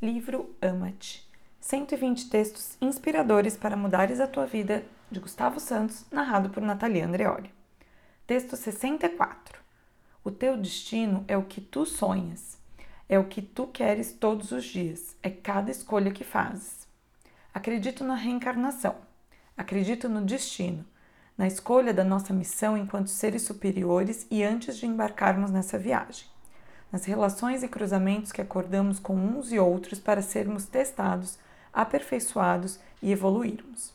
Livro Ama-te. 120 textos inspiradores para mudares a tua vida, de Gustavo Santos, narrado por Natalia Andreoli. Texto 64. O teu destino é o que tu sonhas. É o que tu queres todos os dias. É cada escolha que fazes. Acredito na reencarnação. Acredito no destino, na escolha da nossa missão enquanto seres superiores e antes de embarcarmos nessa viagem nas relações e cruzamentos que acordamos com uns e outros para sermos testados, aperfeiçoados e evoluirmos.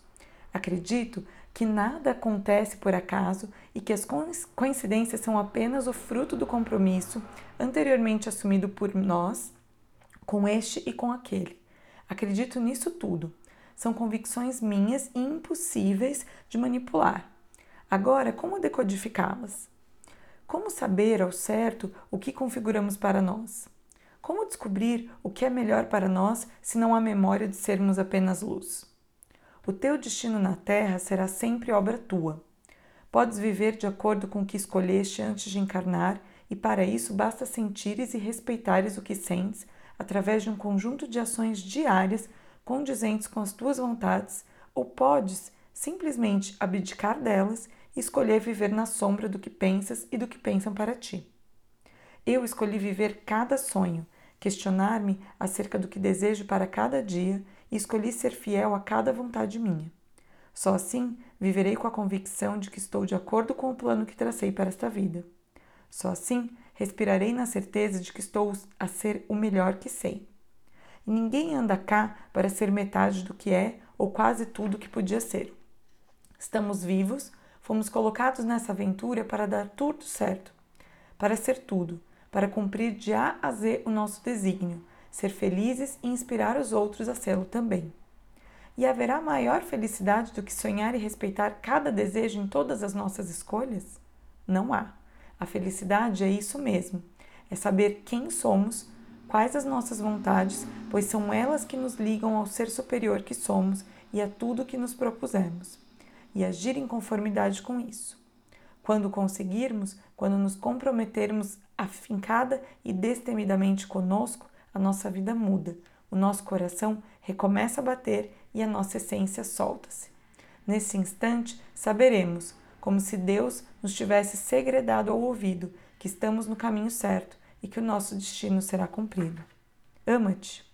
Acredito que nada acontece por acaso e que as coincidências são apenas o fruto do compromisso anteriormente assumido por nós com este e com aquele. Acredito nisso tudo. São convicções minhas e impossíveis de manipular. Agora, como decodificá-las? Como saber ao certo o que configuramos para nós? Como descobrir o que é melhor para nós se não há memória de sermos apenas luz? O teu destino na Terra será sempre obra tua. Podes viver de acordo com o que escolheste antes de encarnar, e para isso basta sentires e respeitares o que sentes através de um conjunto de ações diárias condizentes com as tuas vontades, ou podes simplesmente abdicar delas escolher viver na sombra do que pensas e do que pensam para ti. Eu escolhi viver cada sonho, questionar-me acerca do que desejo para cada dia e escolhi ser fiel a cada vontade minha. Só assim viverei com a convicção de que estou de acordo com o plano que tracei para esta vida. Só assim respirarei na certeza de que estou a ser o melhor que sei. E ninguém anda cá para ser metade do que é ou quase tudo que podia ser. Estamos vivos Fomos colocados nessa aventura para dar tudo certo, para ser tudo, para cumprir de A a Z o nosso desígnio, ser felizes e inspirar os outros a sê-lo também. E haverá maior felicidade do que sonhar e respeitar cada desejo em todas as nossas escolhas? Não há. A felicidade é isso mesmo: é saber quem somos, quais as nossas vontades, pois são elas que nos ligam ao ser superior que somos e a tudo que nos propusemos e agir em conformidade com isso. Quando conseguirmos, quando nos comprometermos afincada e destemidamente conosco, a nossa vida muda, o nosso coração recomeça a bater e a nossa essência solta-se. Nesse instante, saberemos, como se Deus nos tivesse segredado ao ouvido, que estamos no caminho certo e que o nosso destino será cumprido. Ama-te.